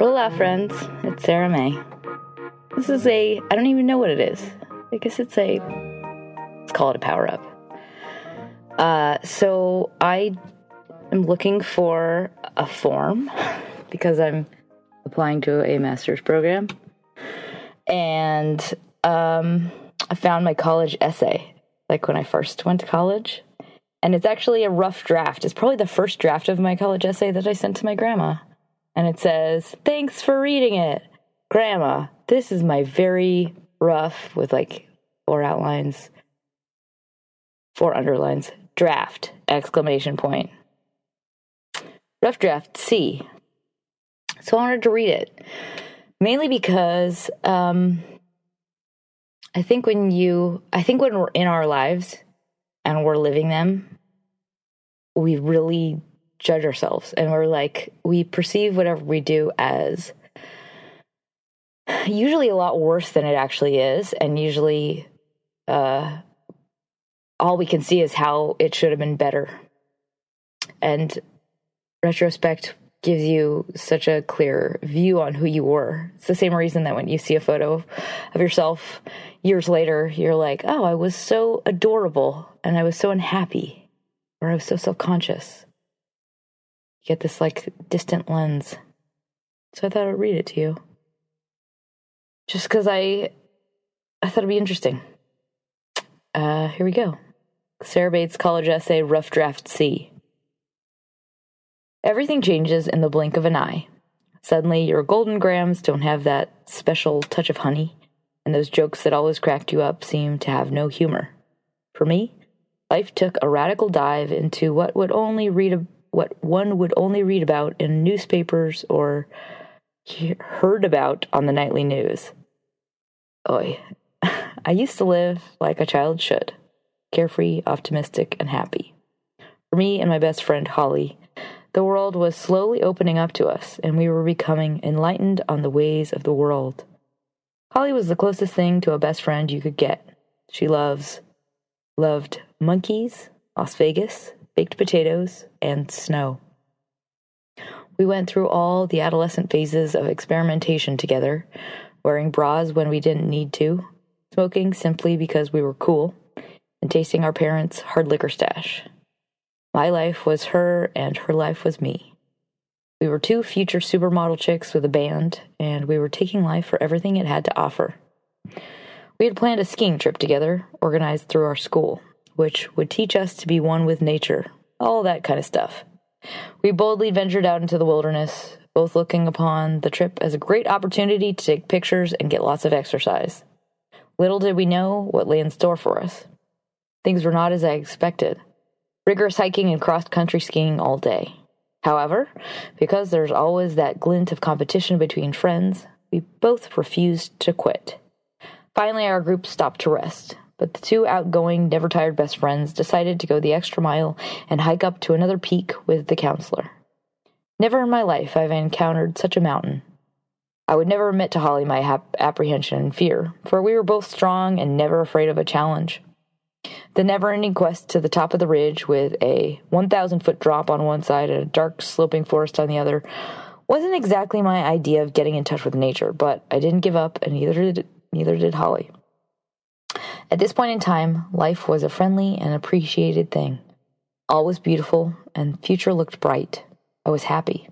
Hola, friends. It's Sarah May. This is a, I don't even know what it is. I guess it's a, let's call it a power up. Uh, so I am looking for a form because I'm applying to a master's program. And um, I found my college essay, like when I first went to college. And it's actually a rough draft. It's probably the first draft of my college essay that I sent to my grandma. And it says, Thanks for reading it. Grandma, this is my very rough, with like four outlines, four underlines, draft, exclamation point. Rough draft C. So I wanted to read it. Mainly because um, I think when you, I think when we're in our lives and we're living them, we really judge ourselves and we're like, we perceive whatever we do as usually a lot worse than it actually is. And usually, uh, all we can see is how it should have been better. And retrospect gives you such a clear view on who you were. It's the same reason that when you see a photo of yourself years later, you're like, oh, I was so adorable and I was so unhappy or I was so self conscious. You get this like distant lens. So I thought I'd read it to you. Just because I, I thought it'd be interesting. Uh, here we go. Sarah Bates College Essay Rough Draft C. Everything changes in the blink of an eye. Suddenly, your Golden Grahams don't have that special touch of honey, and those jokes that always cracked you up seem to have no humor. For me, life took a radical dive into what would only read a, what one would only read about in newspapers or heard about on the nightly news. Oi, I used to live like a child should, carefree, optimistic, and happy. For me and my best friend Holly, the world was slowly opening up to us, and we were becoming enlightened on the ways of the world. Holly was the closest thing to a best friend you could get. She loves, loved monkeys, Las Vegas, baked potatoes, and snow. We went through all the adolescent phases of experimentation together, wearing bras when we didn't need to, smoking simply because we were cool, and tasting our parents' hard liquor stash. My life was her, and her life was me. We were two future supermodel chicks with a band, and we were taking life for everything it had to offer. We had planned a skiing trip together, organized through our school, which would teach us to be one with nature, all that kind of stuff. We boldly ventured out into the wilderness, both looking upon the trip as a great opportunity to take pictures and get lots of exercise. Little did we know what lay in store for us. Things were not as I expected rigorous hiking and cross country skiing all day. However, because there's always that glint of competition between friends, we both refused to quit. Finally, our group stopped to rest, but the two outgoing, never tired best friends decided to go the extra mile and hike up to another peak with the counselor. Never in my life have I encountered such a mountain. I would never admit to Holly my apprehension and fear, for we were both strong and never afraid of a challenge. The never ending quest to the top of the ridge with a 1,000 foot drop on one side and a dark sloping forest on the other wasn't exactly my idea of getting in touch with nature, but I didn't give up and neither did, neither did Holly. At this point in time, life was a friendly and appreciated thing. All was beautiful and the future looked bright. I was happy.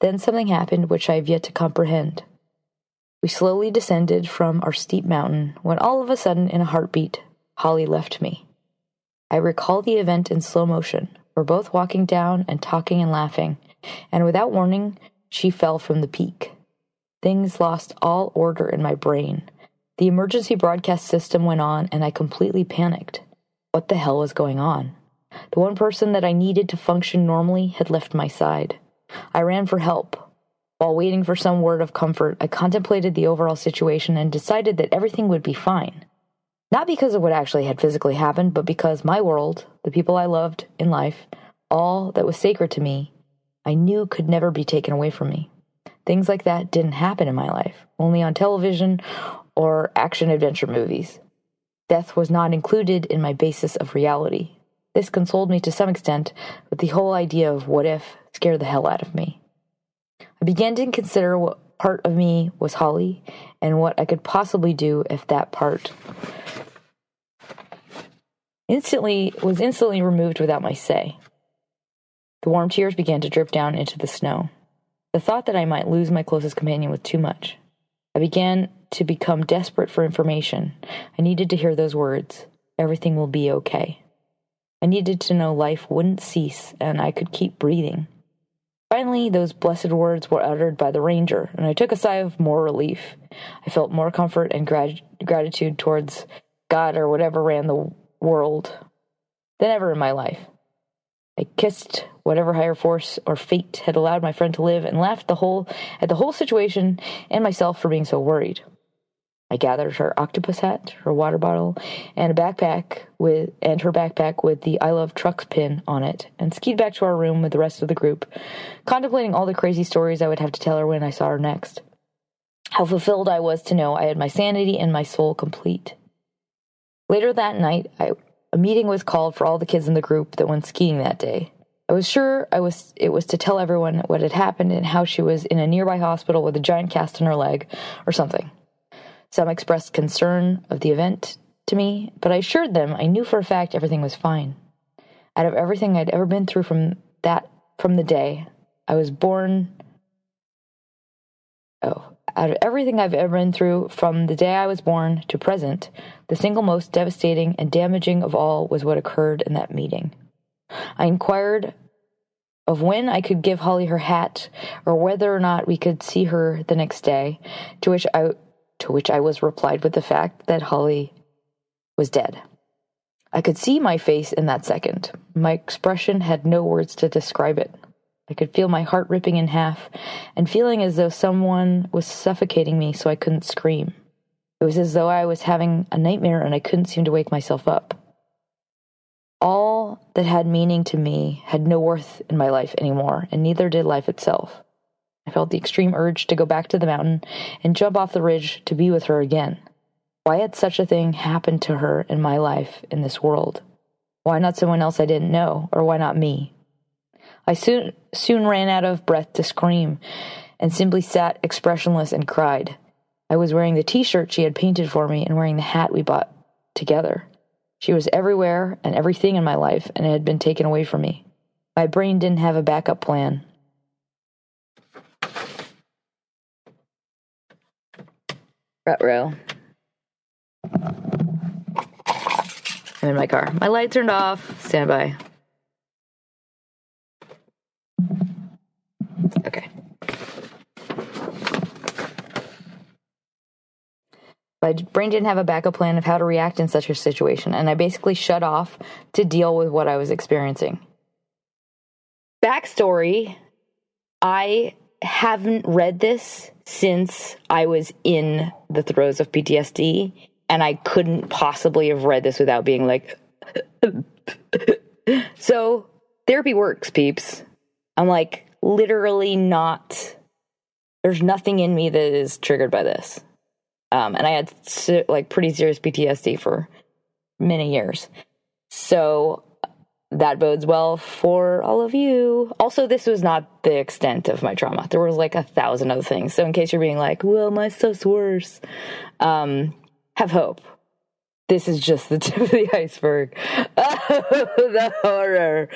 Then something happened which I have yet to comprehend. We slowly descended from our steep mountain when all of a sudden, in a heartbeat, Holly left me. I recall the event in slow motion. We're both walking down and talking and laughing, and without warning, she fell from the peak. Things lost all order in my brain. The emergency broadcast system went on, and I completely panicked. What the hell was going on? The one person that I needed to function normally had left my side. I ran for help. While waiting for some word of comfort, I contemplated the overall situation and decided that everything would be fine. Not because of what actually had physically happened, but because my world, the people I loved in life, all that was sacred to me, I knew could never be taken away from me. Things like that didn't happen in my life, only on television or action adventure movies. Death was not included in my basis of reality. This consoled me to some extent, but the whole idea of what if scared the hell out of me. I began to consider what part of me was Holly and what I could possibly do if that part instantly was instantly removed without my say. The warm tears began to drip down into the snow. The thought that I might lose my closest companion was too much. I began to become desperate for information. I needed to hear those words everything will be okay. I needed to know life wouldn't cease and I could keep breathing. Finally, those blessed words were uttered by the ranger, and I took a sigh of more relief. I felt more comfort and grat- gratitude towards God or whatever ran the world than ever in my life. I kissed whatever higher force or fate had allowed my friend to live and laughed the whole at the whole situation and myself for being so worried. I gathered her octopus hat, her water bottle, and a backpack with and her backpack with the I love trucks pin on it, and skied back to our room with the rest of the group, contemplating all the crazy stories I would have to tell her when I saw her next. How fulfilled I was to know I had my sanity and my soul complete. Later that night, I, a meeting was called for all the kids in the group that went skiing that day. I was sure I was it was to tell everyone what had happened and how she was in a nearby hospital with a giant cast on her leg or something. Some expressed concern of the event to me, but I assured them I knew for a fact everything was fine. Out of everything I'd ever been through from that from the day I was born Oh, out of everything I've ever been through from the day I was born to present, the single most devastating and damaging of all was what occurred in that meeting. I inquired of when I could give Holly her hat or whether or not we could see her the next day, to which I to which I was replied with the fact that Holly was dead. I could see my face in that second. My expression had no words to describe it. I could feel my heart ripping in half and feeling as though someone was suffocating me so I couldn't scream. It was as though I was having a nightmare and I couldn't seem to wake myself up. All that had meaning to me had no worth in my life anymore, and neither did life itself. I felt the extreme urge to go back to the mountain and jump off the ridge to be with her again. Why had such a thing happened to her in my life in this world? Why not someone else I didn't know, or why not me? I soon soon ran out of breath to scream and simply sat expressionless and cried. I was wearing the t-shirt she had painted for me and wearing the hat we bought together. She was everywhere and everything in my life and it had been taken away from me. My brain didn't have a backup plan. Row. I'm in my car. My light turned off. Stand by. Okay. My brain didn't have a backup plan of how to react in such a situation, and I basically shut off to deal with what I was experiencing. Backstory I haven't read this since I was in the throes of PTSD, and I couldn't possibly have read this without being like, so therapy works, peeps. I'm like literally not, there's nothing in me that is triggered by this. Um, and I had like pretty serious PTSD for many years. So that bodes well for all of you. Also, this was not the extent of my trauma. There was like a thousand other things. So in case you're being like, well, my stuff's worse, um, have hope. This is just the tip of the iceberg. The horror.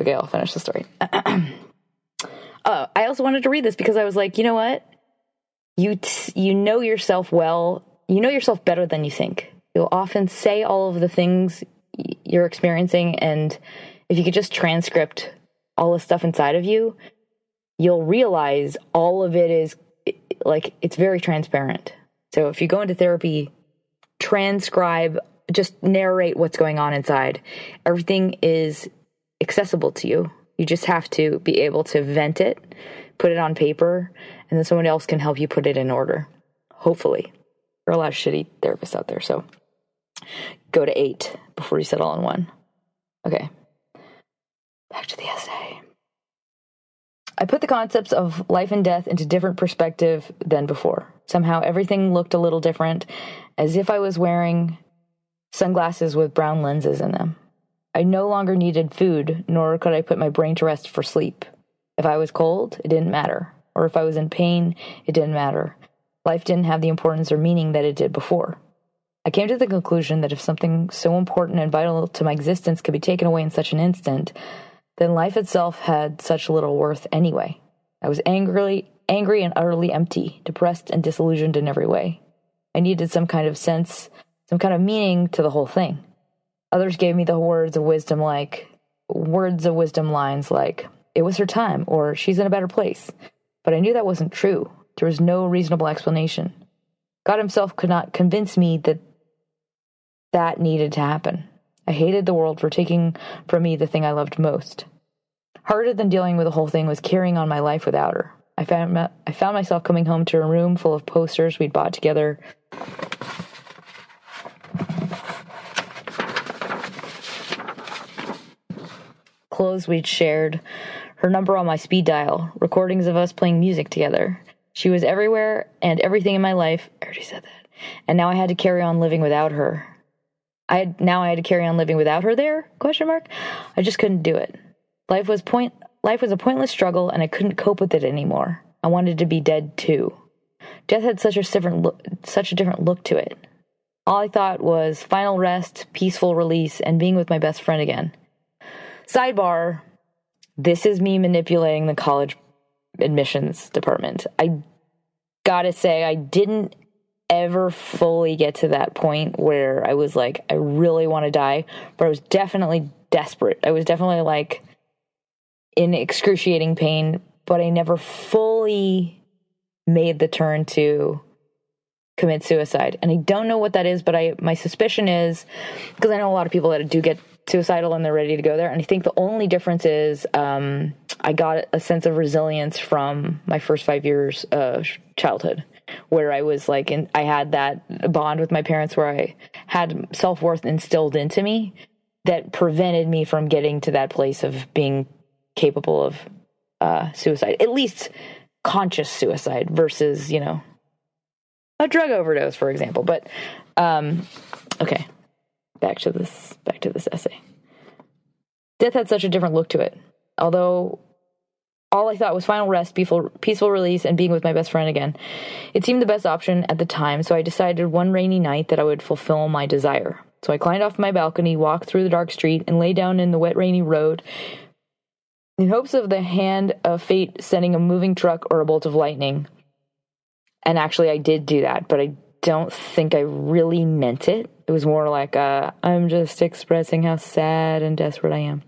Okay, I'll finish the story. oh, I also wanted to read this because I was like, you know what? You t- you know yourself well. You know yourself better than you think. You'll often say all of the things you're experiencing and if you could just transcript all the stuff inside of you you'll realize all of it is like it's very transparent. So if you go into therapy transcribe just narrate what's going on inside. Everything is accessible to you. You just have to be able to vent it put it on paper and then someone else can help you put it in order hopefully. There are a lot of shitty therapists out there so go to eight before you settle on one. Okay. Back to the essay. I put the concepts of life and death into different perspective than before. Somehow everything looked a little different, as if I was wearing sunglasses with brown lenses in them. I no longer needed food, nor could I put my brain to rest for sleep. If I was cold, it didn't matter. Or if I was in pain, it didn't matter. Life didn't have the importance or meaning that it did before. I came to the conclusion that if something so important and vital to my existence could be taken away in such an instant, then life itself had such little worth anyway. I was angrily, angry and utterly empty, depressed and disillusioned in every way. I needed some kind of sense, some kind of meaning to the whole thing. Others gave me the words of wisdom like, words of wisdom lines like, it was her time, or she's in a better place. But I knew that wasn't true. There was no reasonable explanation. God Himself could not convince me that that needed to happen. I hated the world for taking from me the thing I loved most. Harder than dealing with the whole thing was carrying on my life without her. I found, I found myself coming home to a room full of posters we'd bought together. Clothes we'd shared, her number on my speed dial, recordings of us playing music together. She was everywhere and everything in my life. I already said that. And now I had to carry on living without her. I had now I had to carry on living without her there? Question mark. I just couldn't do it. Life was point life was a pointless struggle and I couldn't cope with it anymore. I wanted to be dead too. Death had such a different look, such a different look to it. All I thought was final rest, peaceful release, and being with my best friend again. Sidebar, this is me manipulating the college admissions department. I gotta say, I didn't ever fully get to that point where I was like, I really want to die, but I was definitely desperate. I was definitely like in excruciating pain, but I never fully made the turn to commit suicide. And I don't know what that is, but I my suspicion is because I know a lot of people that do get suicidal and they're ready to go there. And I think the only difference is um, I got a sense of resilience from my first five years of childhood where I was like, and I had that bond with my parents where I had self worth instilled into me that prevented me from getting to that place of being capable of uh, suicide, at least conscious suicide versus, you know, a drug overdose, for example. But, um, okay, back to this, back to this essay. Death had such a different look to it. Although all I thought was final rest, peaceful, peaceful release, and being with my best friend again. It seemed the best option at the time, so I decided one rainy night that I would fulfill my desire. So I climbed off my balcony, walked through the dark street, and lay down in the wet, rainy road in hopes of the hand of fate sending a moving truck or a bolt of lightning. And actually, I did do that, but I don't think I really meant it. It was more like, uh, I'm just expressing how sad and desperate I am.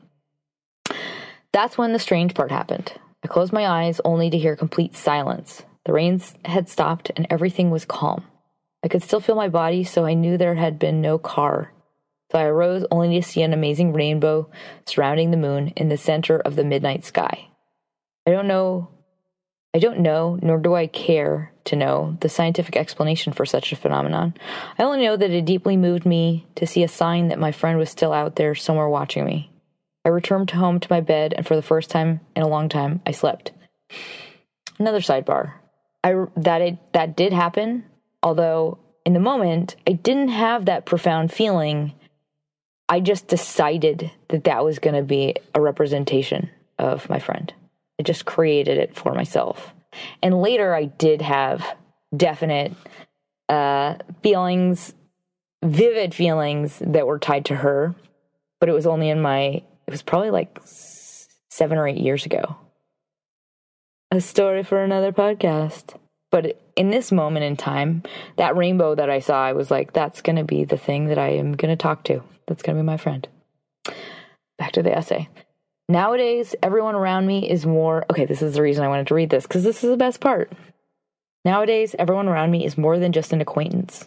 That's when the strange part happened. I closed my eyes only to hear complete silence. The rains had stopped and everything was calm. I could still feel my body, so I knew there had been no car. So I arose only to see an amazing rainbow surrounding the moon in the center of the midnight sky. I don't know I don't know, nor do I care to know, the scientific explanation for such a phenomenon. I only know that it deeply moved me to see a sign that my friend was still out there somewhere watching me. I returned home to my bed, and for the first time in a long time, I slept. Another sidebar. I that it that did happen, although in the moment I didn't have that profound feeling. I just decided that that was going to be a representation of my friend. I just created it for myself. And later I did have definite uh, feelings, vivid feelings that were tied to her, but it was only in my it was probably like seven or eight years ago. A story for another podcast. But in this moment in time, that rainbow that I saw, I was like, that's going to be the thing that I am going to talk to. That's going to be my friend. Back to the essay. Nowadays, everyone around me is more. Okay, this is the reason I wanted to read this, because this is the best part. Nowadays, everyone around me is more than just an acquaintance.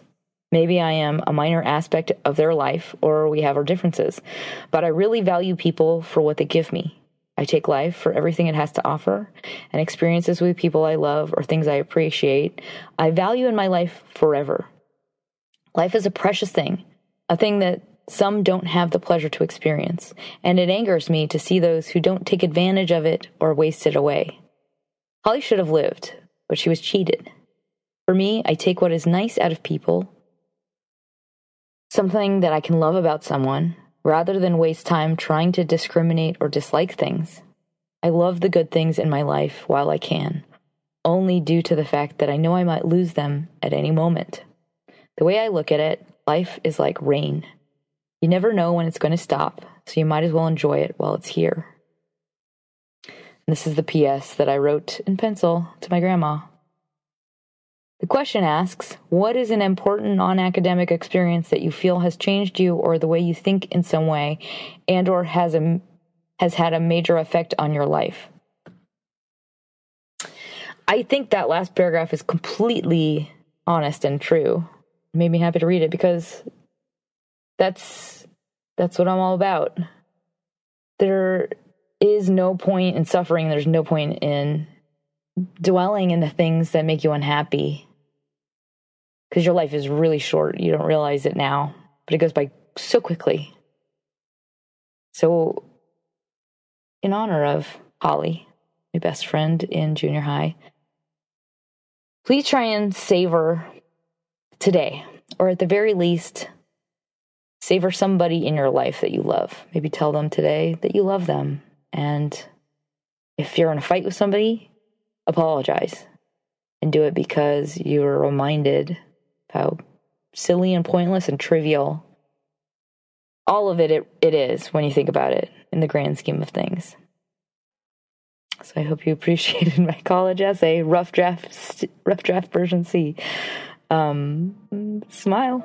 Maybe I am a minor aspect of their life, or we have our differences, but I really value people for what they give me. I take life for everything it has to offer, and experiences with people I love or things I appreciate, I value in my life forever. Life is a precious thing, a thing that some don't have the pleasure to experience, and it angers me to see those who don't take advantage of it or waste it away. Holly should have lived, but she was cheated. For me, I take what is nice out of people something that I can love about someone, rather than waste time trying to discriminate or dislike things. I love the good things in my life while I can, only due to the fact that I know I might lose them at any moment. The way I look at it, life is like rain. You never know when it's going to stop, so you might as well enjoy it while it's here. And this is the PS that I wrote in pencil to my grandma. The question asks, what is an important non-academic experience that you feel has changed you or the way you think in some way and or has a has had a major effect on your life? I think that last paragraph is completely honest and true. It made me happy to read it because that's that's what I'm all about. There is no point in suffering, there's no point in dwelling in the things that make you unhappy because your life is really short. You don't realize it now, but it goes by so quickly. So, in honor of Holly, my best friend in junior high, please try and savor today, or at the very least, savor somebody in your life that you love. Maybe tell them today that you love them. And if you're in a fight with somebody, apologize and do it because you were reminded how silly and pointless and trivial all of it, it it is when you think about it in the grand scheme of things. So I hope you appreciated my college essay, rough draft, rough draft version C. Um, smile.